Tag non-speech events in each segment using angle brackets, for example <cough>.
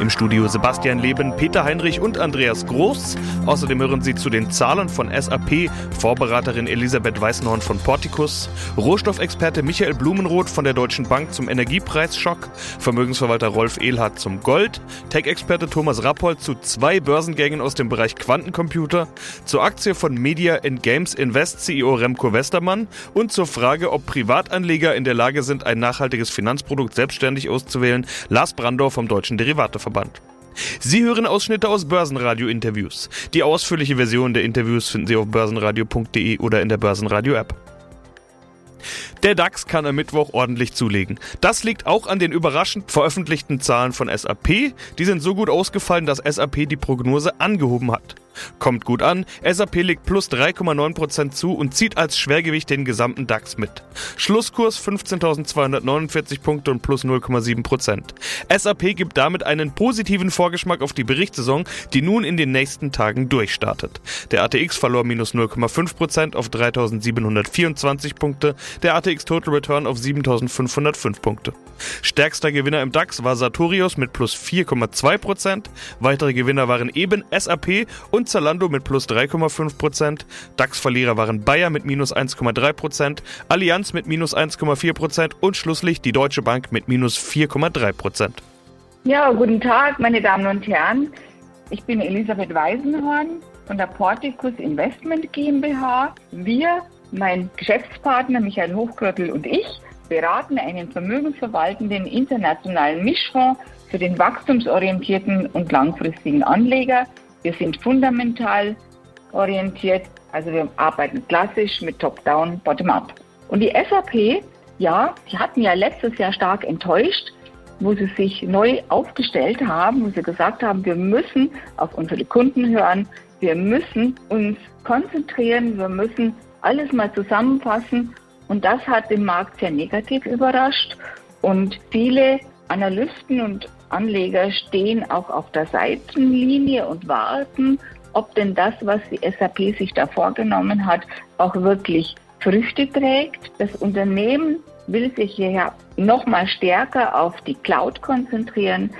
Im Studio Sebastian Leben, Peter Heinrich und Andreas Groß. Außerdem hören Sie zu den Zahlen von SAP, Vorberaterin Elisabeth Weißenhorn von Porticus, Rohstoffexperte Michael Blumenroth von der Deutschen Bank zum Energiepreisschock, Vermögensverwalter Rolf Ehlhardt zum Gold, Tech-Experte Thomas Rappold zu zwei Börsengängen aus dem Bereich Quantencomputer, zur Aktie von Media Games Invest CEO Remco Westermann und zur Frage, ob Privatanleger in der Lage sind, ein nachhaltiges Finanzprodukt selbstständig auszuwählen, Lars Brandau vom Deutschen Derivateverband. Verband. Sie hören Ausschnitte aus Börsenradio-Interviews. Die ausführliche Version der Interviews finden Sie auf börsenradio.de oder in der Börsenradio-App. Der DAX kann am Mittwoch ordentlich zulegen. Das liegt auch an den überraschend veröffentlichten Zahlen von SAP. Die sind so gut ausgefallen, dass SAP die Prognose angehoben hat. Kommt gut an, SAP legt plus 3,9% zu und zieht als Schwergewicht den gesamten DAX mit. Schlusskurs 15.249 Punkte und plus 0,7%. SAP gibt damit einen positiven Vorgeschmack auf die Berichtssaison, die nun in den nächsten Tagen durchstartet. Der ATX verlor minus 0,5% auf 3.724 Punkte, der ATX Total Return auf 7.505 Punkte. Stärkster Gewinner im DAX war Sartorius mit plus 4,2%, weitere Gewinner waren eben SAP und Zalando mit plus 3,5%, DAX-Verlierer waren Bayer mit minus 1,3%, Allianz mit minus 1,4% und schlusslich die Deutsche Bank mit minus 4,3%. Ja, guten Tag, meine Damen und Herren. Ich bin Elisabeth Weisenhorn von der Porticus Investment GmbH. Wir, mein Geschäftspartner Michael Hochkröttel und ich, beraten einen vermögensverwaltenden internationalen Mischfonds für den wachstumsorientierten und langfristigen Anleger wir sind fundamental orientiert, also wir arbeiten klassisch mit Top-Down, Bottom-Up. Und die SAP, ja, die hatten ja letztes Jahr stark enttäuscht, wo sie sich neu aufgestellt haben, wo sie gesagt haben, wir müssen auf unsere Kunden hören, wir müssen uns konzentrieren, wir müssen alles mal zusammenfassen. Und das hat den Markt sehr negativ überrascht. Und viele Analysten und Anleger stehen auch auf der Seitenlinie und warten, ob denn das, was die SAP sich da vorgenommen hat, auch wirklich Früchte trägt. Das Unternehmen will sich hier nochmal stärker auf die Cloud konzentrieren,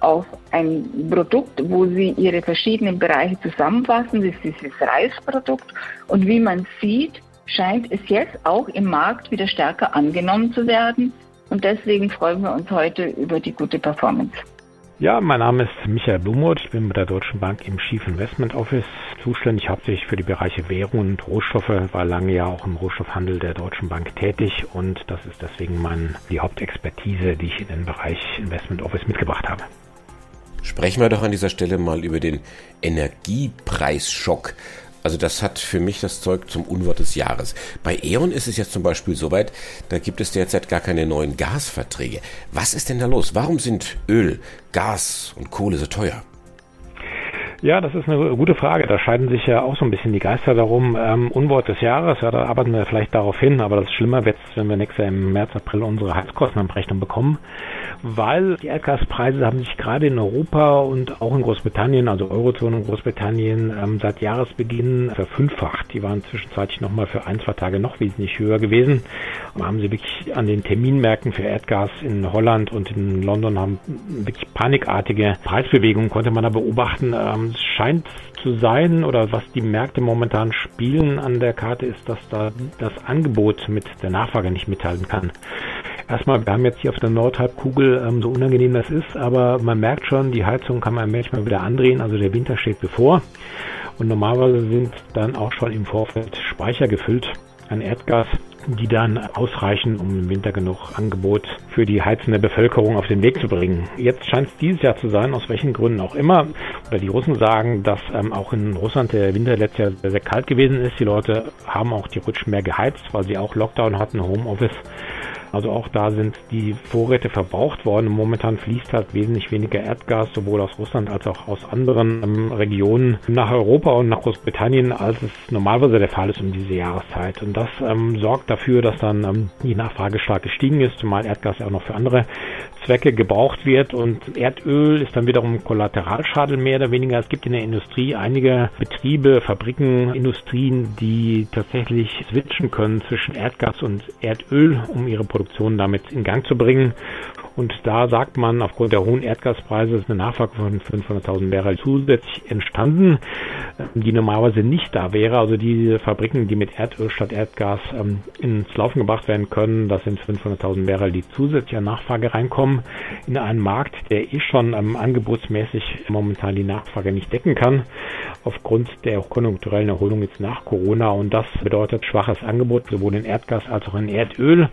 auf ein Produkt, wo sie ihre verschiedenen Bereiche zusammenfassen. Das ist dieses Reisprodukt. Und wie man sieht, scheint es jetzt auch im Markt wieder stärker angenommen zu werden. Und deswegen freuen wir uns heute über die gute Performance. Ja, mein Name ist Michael Blumroth. Ich bin mit der Deutschen Bank im Chief Investment Office zuständig, hauptsächlich für die Bereiche Währung und Rohstoffe, war lange ja auch im Rohstoffhandel der Deutschen Bank tätig und das ist deswegen mein, die Hauptexpertise, die ich in den Bereich Investment Office mitgebracht habe. Sprechen wir doch an dieser Stelle mal über den Energiepreisschock. Also das hat für mich das Zeug zum Unwort des Jahres. Bei E.ON ist es jetzt zum Beispiel soweit, da gibt es derzeit gar keine neuen Gasverträge. Was ist denn da los? Warum sind Öl, Gas und Kohle so teuer? Ja, das ist eine gute Frage. Da scheiden sich ja auch so ein bisschen die Geister darum. Ähm, Unwort des Jahres, ja, da arbeiten wir vielleicht darauf hin, aber das Schlimmer wird wenn wir nächstes Jahr im März, April unsere Heizkostenabrechnung bekommen, weil die Erdgaspreise haben sich gerade in Europa und auch in Großbritannien, also Eurozone und Großbritannien, ähm, seit Jahresbeginn verfünffacht. Die waren zwischenzeitlich nochmal für ein, zwei Tage noch wesentlich höher gewesen. Und haben sie wirklich an den Terminmärkten für Erdgas in Holland und in London haben wirklich panikartige Preisbewegungen konnte man da beobachten. Ähm, es scheint zu sein oder was die Märkte momentan spielen an der Karte ist, dass da das Angebot mit der Nachfrage nicht mithalten kann. Erstmal, wir haben jetzt hier auf der Nordhalbkugel, ähm, so unangenehm das ist, aber man merkt schon, die Heizung kann man manchmal wieder andrehen, also der Winter steht bevor. Und normalerweise sind dann auch schon im Vorfeld Speicher gefüllt an Erdgas die dann ausreichen, um im Winter genug Angebot für die heizende Bevölkerung auf den Weg zu bringen. Jetzt scheint es dieses Jahr zu sein, aus welchen Gründen auch immer. Oder die Russen sagen, dass ähm, auch in Russland der Winter letztes Jahr sehr, sehr kalt gewesen ist. Die Leute haben auch die Rutschen mehr geheizt, weil sie auch Lockdown hatten, Homeoffice. Also auch da sind die Vorräte verbraucht worden. Momentan fließt halt wesentlich weniger Erdgas, sowohl aus Russland als auch aus anderen ähm, Regionen nach Europa und nach Großbritannien, als es normalerweise der Fall ist um diese Jahreszeit. Und das ähm, sorgt dafür, dass dann ähm, die Nachfrage stark gestiegen ist, zumal Erdgas ja auch noch für andere Zwecke gebraucht wird und Erdöl ist dann wiederum Kollateralschaden mehr oder weniger. Es gibt in der Industrie einige Betriebe, Fabriken, Industrien, die tatsächlich switchen können zwischen Erdgas und Erdöl, um ihre Produktion damit in Gang zu bringen. Und da sagt man, aufgrund der hohen Erdgaspreise ist eine Nachfrage von 500.000 Barrel zusätzlich entstanden, die normalerweise nicht da wäre. Also diese Fabriken, die mit Erdöl statt Erdgas ähm, ins Laufen gebracht werden können, das sind 500.000 Barrel, die zusätzlich an Nachfrage reinkommen in einen Markt, der eh schon ähm, angebotsmäßig momentan die Nachfrage nicht decken kann, aufgrund der konjunkturellen Erholung jetzt nach Corona. Und das bedeutet schwaches Angebot, sowohl in Erdgas als auch in Erdöl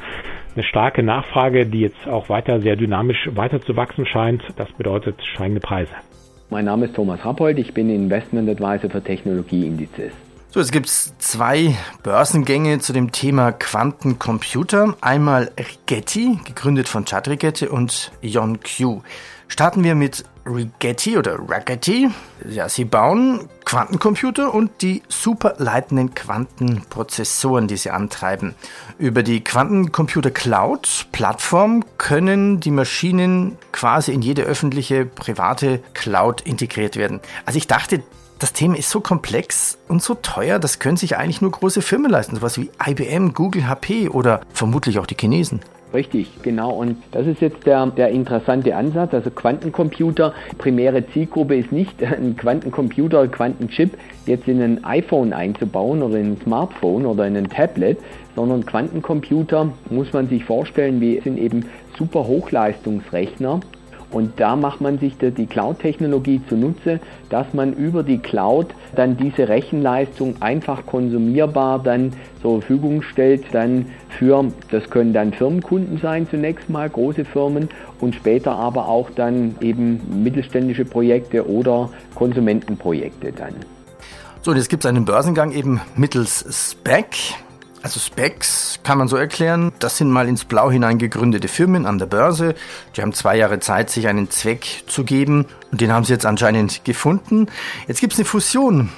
eine starke Nachfrage, die jetzt auch weiter sehr dynamisch weiter zu wachsen scheint. Das bedeutet steigende Preise. Mein Name ist Thomas Rappold, ich bin Investment Advisor für Technologieindizes. So, es gibt zwei Börsengänge zu dem Thema Quantencomputer. Einmal Rigetti, gegründet von Chad Rigetti und Yon Q. Starten wir mit Rigetti oder Rigetti. Ja, sie bauen Quantencomputer und die superleitenden Quantenprozessoren, die sie antreiben. Über die Quantencomputer Cloud Plattform können die Maschinen quasi in jede öffentliche private Cloud integriert werden. Also ich dachte, das Thema ist so komplex und so teuer, das können sich eigentlich nur große Firmen leisten, sowas wie IBM, Google, HP oder vermutlich auch die Chinesen. Richtig, genau. Und das ist jetzt der, der interessante Ansatz. Also Quantencomputer, primäre Zielgruppe ist nicht <laughs> ein Quantencomputer, Quantenchip jetzt in ein iPhone einzubauen oder in ein Smartphone oder in ein Tablet, sondern Quantencomputer muss man sich vorstellen, wie sind eben super Hochleistungsrechner und da macht man sich die Cloud-Technologie zunutze, dass man über die Cloud dann diese Rechenleistung einfach konsumierbar dann zur Verfügung stellt, dann für, das können dann Firmenkunden sein zunächst mal, große Firmen und später aber auch dann eben mittelständische Projekte oder Konsumentenprojekte dann. So, jetzt gibt es einen Börsengang eben mittels SPEC. Also Specs kann man so erklären, das sind mal ins Blau hinein gegründete Firmen an der Börse. Die haben zwei Jahre Zeit, sich einen Zweck zu geben und den haben sie jetzt anscheinend gefunden. Jetzt gibt es eine Fusion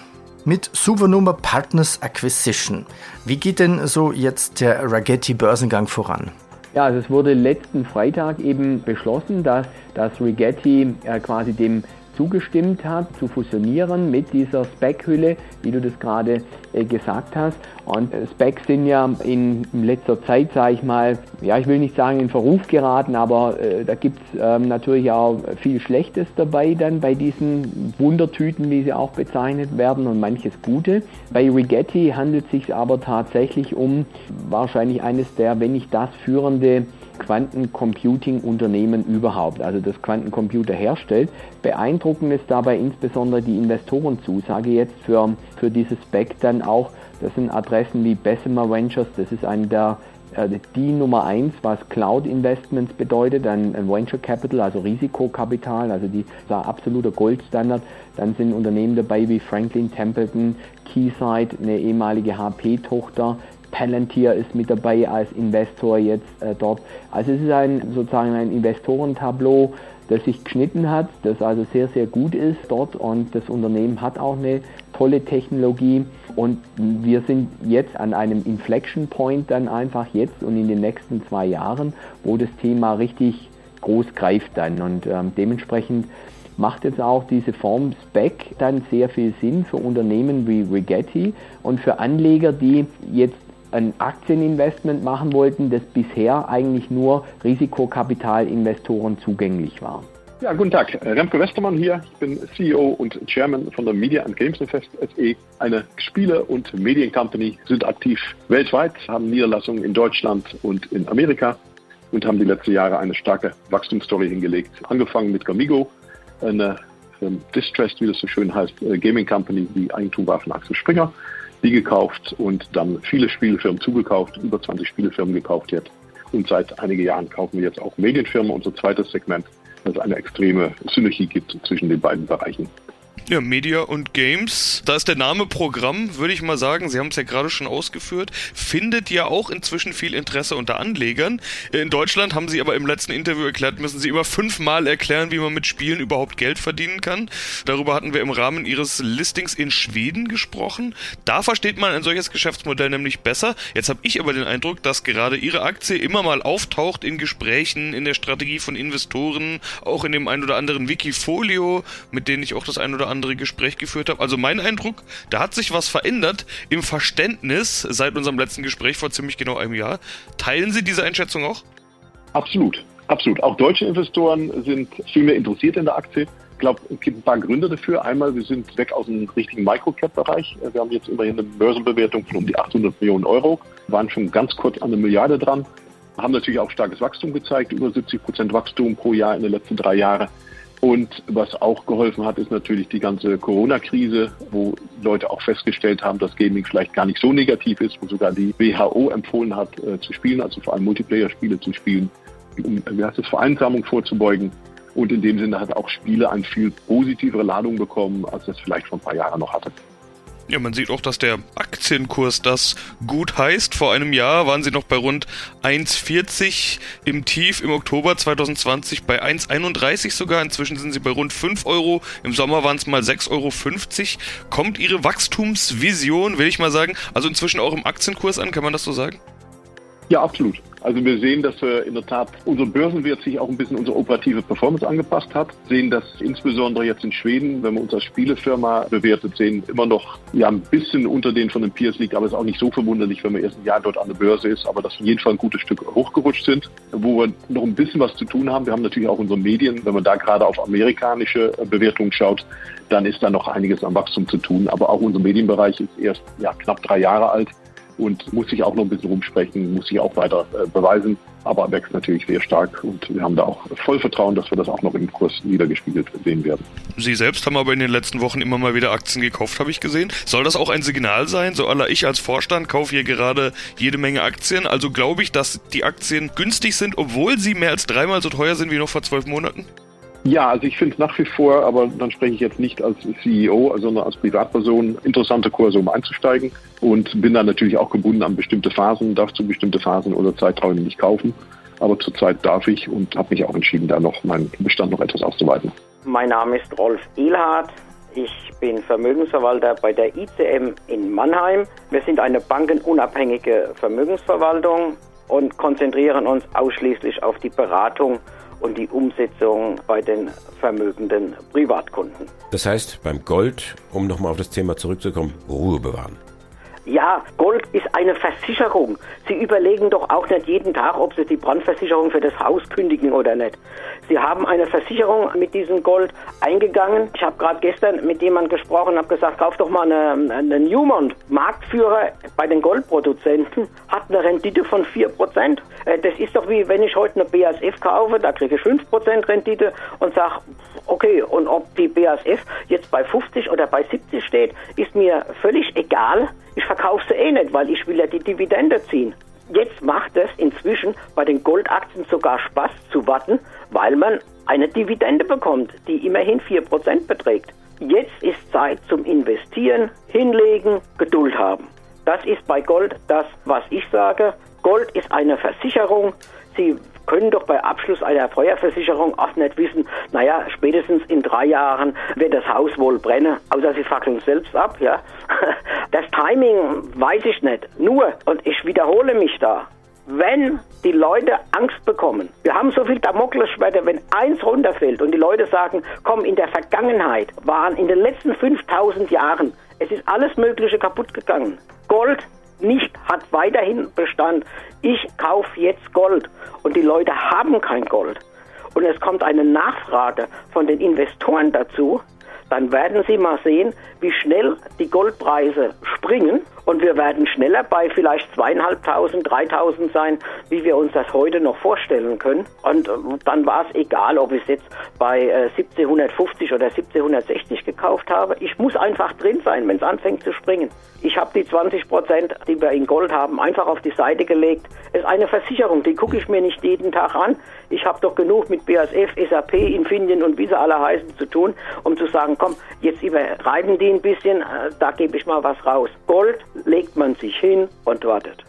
mit Supernummer Partners Acquisition. Wie geht denn so jetzt der Ragetti Börsengang voran? Ja, also es wurde letzten Freitag eben beschlossen, dass, dass Rigetti äh, quasi dem zugestimmt hat, zu fusionieren mit dieser Spec-Hülle, wie du das gerade äh, gesagt hast. Und äh, Specs sind ja in letzter Zeit, sage ich mal, ja, ich will nicht sagen in Verruf geraten, aber äh, da gibt es ähm, natürlich auch viel Schlechtes dabei dann bei diesen Wundertüten, wie sie auch bezeichnet werden und manches Gute. Bei Rigetti handelt es sich aber tatsächlich um wahrscheinlich eines der, wenn nicht das führende Quantencomputing-Unternehmen überhaupt, also das Quantencomputer herstellt. Beeindruckend ist dabei insbesondere die Investorenzusage jetzt für, für dieses Spec dann auch. Das sind Adressen wie Bessemer Ventures, das ist eine der äh, die Nummer eins, was Cloud Investments bedeutet, ein, Venture Capital, also Risikokapital, also die absoluter Goldstandard. Dann sind Unternehmen dabei wie Franklin Templeton, Keysight, eine ehemalige HP-Tochter, Palantir ist mit dabei als Investor jetzt äh, dort. Also es ist ein sozusagen ein Investorentableau, das sich geschnitten hat, das also sehr, sehr gut ist dort und das Unternehmen hat auch eine tolle Technologie und wir sind jetzt an einem Inflection Point dann einfach jetzt und in den nächsten zwei Jahren, wo das Thema richtig groß greift dann und ähm, dementsprechend macht jetzt auch diese Form Spec dann sehr viel Sinn für Unternehmen wie Rigetti und für Anleger, die jetzt ein Aktieninvestment machen wollten, das bisher eigentlich nur Risikokapitalinvestoren zugänglich war. Ja, guten Tag. Remke Westermann hier. Ich bin CEO und Chairman von der Media and Games Invest SE. Eine Spiele- und Mediencompany, sind aktiv weltweit, haben Niederlassungen in Deutschland und in Amerika und haben die letzten Jahre eine starke Wachstumsstory hingelegt. Angefangen mit Gamigo, eine ähm, Distressed, wie das so schön heißt, äh, Gaming Company, die Eigentum war von Axel Springer die gekauft und dann viele Spielefirmen zugekauft, über 20 Spielefirmen gekauft jetzt. Und seit einigen Jahren kaufen wir jetzt auch Medienfirmen, unser zweites Segment, dass es eine extreme Synergie gibt zwischen den beiden Bereichen. Ja, Media und Games. Da ist der Name Programm, würde ich mal sagen, Sie haben es ja gerade schon ausgeführt, findet ja auch inzwischen viel Interesse unter Anlegern. In Deutschland haben Sie aber im letzten Interview erklärt, müssen Sie immer fünfmal erklären, wie man mit Spielen überhaupt Geld verdienen kann. Darüber hatten wir im Rahmen Ihres Listings in Schweden gesprochen. Da versteht man ein solches Geschäftsmodell nämlich besser. Jetzt habe ich aber den Eindruck, dass gerade Ihre Aktie immer mal auftaucht in Gesprächen, in der Strategie von Investoren, auch in dem ein oder anderen Wikifolio, mit denen ich auch das ein oder andere andere Gespräch geführt habe. Also mein Eindruck, da hat sich was verändert im Verständnis seit unserem letzten Gespräch vor ziemlich genau einem Jahr. Teilen Sie diese Einschätzung auch? Absolut, absolut. Auch deutsche Investoren sind viel mehr interessiert in der Aktie. Ich glaube, es gibt ein paar Gründe dafür. Einmal, wir sind weg aus dem richtigen Microcap-Bereich. Wir haben jetzt immerhin eine Börsenbewertung von um die 800 Millionen Euro, waren schon ganz kurz an eine Milliarde dran, haben natürlich auch starkes Wachstum gezeigt, über 70 Prozent Wachstum pro Jahr in den letzten drei Jahren. Und was auch geholfen hat, ist natürlich die ganze Corona-Krise, wo Leute auch festgestellt haben, dass Gaming vielleicht gar nicht so negativ ist, wo sogar die WHO empfohlen hat, äh, zu spielen, also vor allem Multiplayer-Spiele zu spielen, um wie heißt es, Vereinsamung vorzubeugen. Und in dem Sinne hat auch Spiele eine viel positivere Ladung bekommen, als das vielleicht vor ein paar Jahren noch hatte. Ja, man sieht auch, dass der Aktienkurs das gut heißt. Vor einem Jahr waren sie noch bei rund 1,40 im Tief im Oktober 2020 bei 1,31 sogar. Inzwischen sind sie bei rund 5 Euro. Im Sommer waren es mal 6,50 Euro. Kommt Ihre Wachstumsvision, will ich mal sagen, also inzwischen auch im Aktienkurs an, kann man das so sagen? Ja, absolut. Also wir sehen, dass wir in der Tat unser Börsenwert sich auch ein bisschen unsere operative Performance angepasst hat. Sehen, dass insbesondere jetzt in Schweden, wenn wir uns als Spielefirma bewertet sehen, immer noch ja ein bisschen unter den von den Peers liegt, aber es ist auch nicht so verwunderlich, wenn man erst ein Jahr dort an der Börse ist, aber dass wir jeden Fall ein gutes Stück hochgerutscht sind, wo wir noch ein bisschen was zu tun haben. Wir haben natürlich auch unsere Medien, wenn man da gerade auf amerikanische Bewertungen schaut, dann ist da noch einiges am Wachstum zu tun. Aber auch unser Medienbereich ist erst ja, knapp drei Jahre alt und muss sich auch noch ein bisschen rumsprechen, muss sich auch weiter äh, beweisen, aber wächst natürlich sehr stark und wir haben da auch voll Vertrauen, dass wir das auch noch im Kurs niedergespiegelt sehen werden. Sie selbst haben aber in den letzten Wochen immer mal wieder Aktien gekauft, habe ich gesehen. Soll das auch ein Signal sein? So aller ich als Vorstand kaufe hier gerade jede Menge Aktien, also glaube ich, dass die Aktien günstig sind, obwohl sie mehr als dreimal so teuer sind wie noch vor zwölf Monaten? Ja, also ich finde es nach wie vor, aber dann spreche ich jetzt nicht als CEO, sondern als Privatperson, interessante Kurse, um einzusteigen und bin dann natürlich auch gebunden an bestimmte Phasen, darf zu bestimmte Phasen oder Zeiträumen nicht kaufen. Aber zurzeit darf ich und habe mich auch entschieden, da noch meinen Bestand noch etwas auszuweiten. Mein Name ist Rolf Ehlhardt. Ich bin Vermögensverwalter bei der ICM in Mannheim. Wir sind eine bankenunabhängige Vermögensverwaltung und konzentrieren uns ausschließlich auf die Beratung und die Umsetzung bei den vermögenden Privatkunden. Das heißt, beim Gold, um nochmal auf das Thema zurückzukommen, Ruhe bewahren. Ja, Gold ist eine Versicherung. Sie überlegen doch auch nicht jeden Tag, ob Sie die Brandversicherung für das Haus kündigen oder nicht. Sie haben eine Versicherung mit diesem Gold eingegangen. Ich habe gerade gestern mit jemandem gesprochen und habe gesagt, kauf doch mal eine, eine Newmont. Marktführer bei den Goldproduzenten hat eine Rendite von 4%. Äh, das ist doch wie wenn ich heute eine BASF kaufe, da kriege ich 5% Rendite und sage, okay, und ob die BASF jetzt bei 50 oder bei 70 steht, ist mir völlig egal. Ich verkaufe sie eh nicht, weil ich will ja die Dividende ziehen. Jetzt macht es inzwischen bei den Goldaktien sogar Spaß zu warten, weil man eine Dividende bekommt, die immerhin 4% beträgt. Jetzt ist Zeit zum Investieren, hinlegen, Geduld haben. Das ist bei Gold das, was ich sage. Gold ist eine Versicherung. Sie können doch bei Abschluss einer Feuerversicherung auch nicht wissen, naja, spätestens in drei Jahren wird das Haus wohl brennen, außer sie fackeln selbst ab, ja. Das Timing weiß ich nicht. Nur, und ich wiederhole mich da, wenn die Leute Angst bekommen, wir haben so viel Damoklesschwerter, wenn eins runterfällt und die Leute sagen, komm, in der Vergangenheit waren in den letzten 5000 Jahren, es ist alles Mögliche kaputt gegangen. Gold nicht, hat weiterhin Bestand. Ich kaufe jetzt Gold und die Leute haben kein Gold. Und es kommt eine Nachfrage von den Investoren dazu, dann werden Sie mal sehen, wie schnell die Goldpreise springen und wir werden schneller bei vielleicht zweieinhalbtausend, dreitausend sein, wie wir uns das heute noch vorstellen können. Und äh, dann war es egal, ob ich es jetzt bei 1750 äh, oder 1760 gekauft habe. Ich muss einfach drin sein, wenn es anfängt zu springen. Ich habe die 20 Prozent, die wir in Gold haben, einfach auf die Seite gelegt. Es ist eine Versicherung, die gucke ich mir nicht jeden Tag an. Ich habe doch genug mit BASF, SAP, Infineon und wie sie alle heißen zu tun, um zu sagen, komm, jetzt übertreiben die ein bisschen, äh, da gebe ich mal was raus. Gold legt man sich hin und wartet.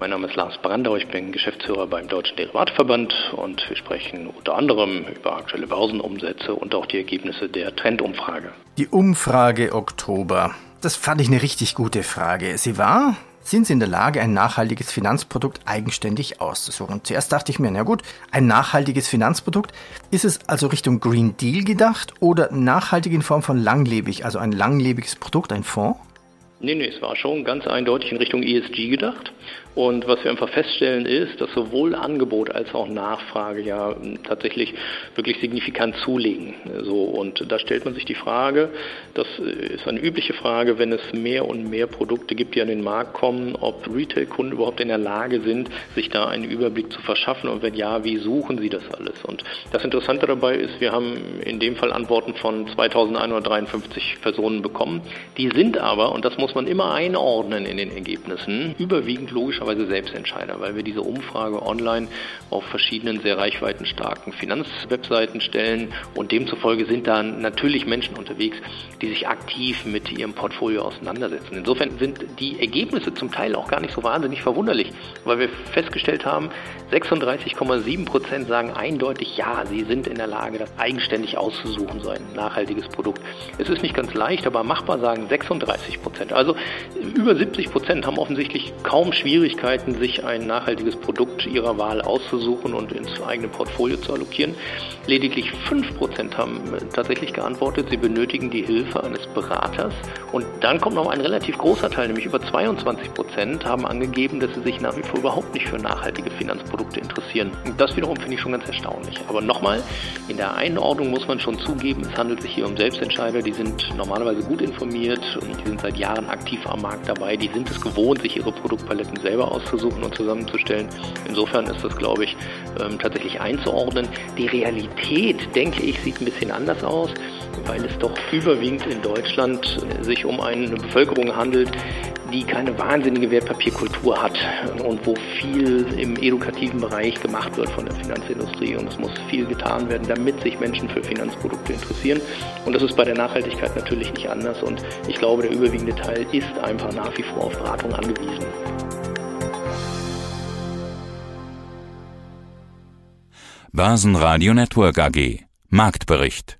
Mein Name ist Lars Brandau, ich bin Geschäftsführer beim Deutschen Derivatverband und wir sprechen unter anderem über aktuelle Börsenumsätze und auch die Ergebnisse der Trendumfrage. Die Umfrage Oktober. Das fand ich eine richtig gute Frage. Sie war, sind sie in der Lage, ein nachhaltiges Finanzprodukt eigenständig auszusuchen. Zuerst dachte ich mir, na gut, ein nachhaltiges Finanzprodukt, ist es also Richtung Green Deal gedacht oder nachhaltig in Form von langlebig, also ein langlebiges Produkt, ein Fonds? Nee, nee, es war schon ganz eindeutig in Richtung ESG gedacht. Und was wir einfach feststellen ist, dass sowohl Angebot als auch Nachfrage ja tatsächlich wirklich signifikant zulegen. So, und da stellt man sich die Frage, das ist eine übliche Frage, wenn es mehr und mehr Produkte gibt, die an den Markt kommen, ob Retail-Kunden überhaupt in der Lage sind, sich da einen Überblick zu verschaffen und wenn ja, wie suchen sie das alles? Und das Interessante dabei ist, wir haben in dem Fall Antworten von 2153 Personen bekommen. Die sind aber, und das muss man immer einordnen in den Ergebnissen, überwiegend logischerweise logischerweise Selbstentscheider, weil wir diese Umfrage online auf verschiedenen sehr reichweitenstarken Finanzwebseiten stellen und demzufolge sind da natürlich Menschen unterwegs, die sich aktiv mit ihrem Portfolio auseinandersetzen. Insofern sind die Ergebnisse zum Teil auch gar nicht so wahnsinnig verwunderlich, weil wir festgestellt haben, 36,7 Prozent sagen eindeutig, ja, sie sind in der Lage, das eigenständig auszusuchen, so ein nachhaltiges Produkt. Es ist nicht ganz leicht, aber machbar sagen 36 Prozent. Also über 70 Prozent haben offensichtlich kaum Schwierigkeiten, sich ein nachhaltiges Produkt ihrer Wahl auszusuchen und ins eigene Portfolio zu allokieren. Lediglich 5% haben tatsächlich geantwortet, sie benötigen die Hilfe eines Beraters. Und dann kommt noch ein relativ großer Teil, nämlich über 22% haben angegeben, dass sie sich nach wie vor überhaupt nicht für nachhaltige Finanzprodukte interessieren. Und das wiederum finde ich schon ganz erstaunlich. Aber nochmal, in der Einordnung muss man schon zugeben, es handelt sich hier um Selbstentscheider, die sind normalerweise gut informiert und die sind seit Jahren aktiv am Markt dabei, die sind es gewohnt, sich ihre Produktpaletten selber auszusuchen und zusammenzustellen. Insofern ist das, glaube ich, ähm, tatsächlich einzuordnen. Die Realität, denke ich, sieht ein bisschen anders aus, weil es doch überwiegend in Deutschland sich um eine Bevölkerung handelt, die keine wahnsinnige Wertpapierkultur hat und wo viel im edukativen Bereich gemacht wird von der Finanzindustrie. Und es muss viel getan werden, damit sich Menschen für Finanzprodukte interessieren. Und das ist bei der Nachhaltigkeit natürlich nicht anders. Und ich glaube, der überwiegende Teil ist einfach nach wie vor auf Beratung angewiesen. Börsenradio Network AG Marktbericht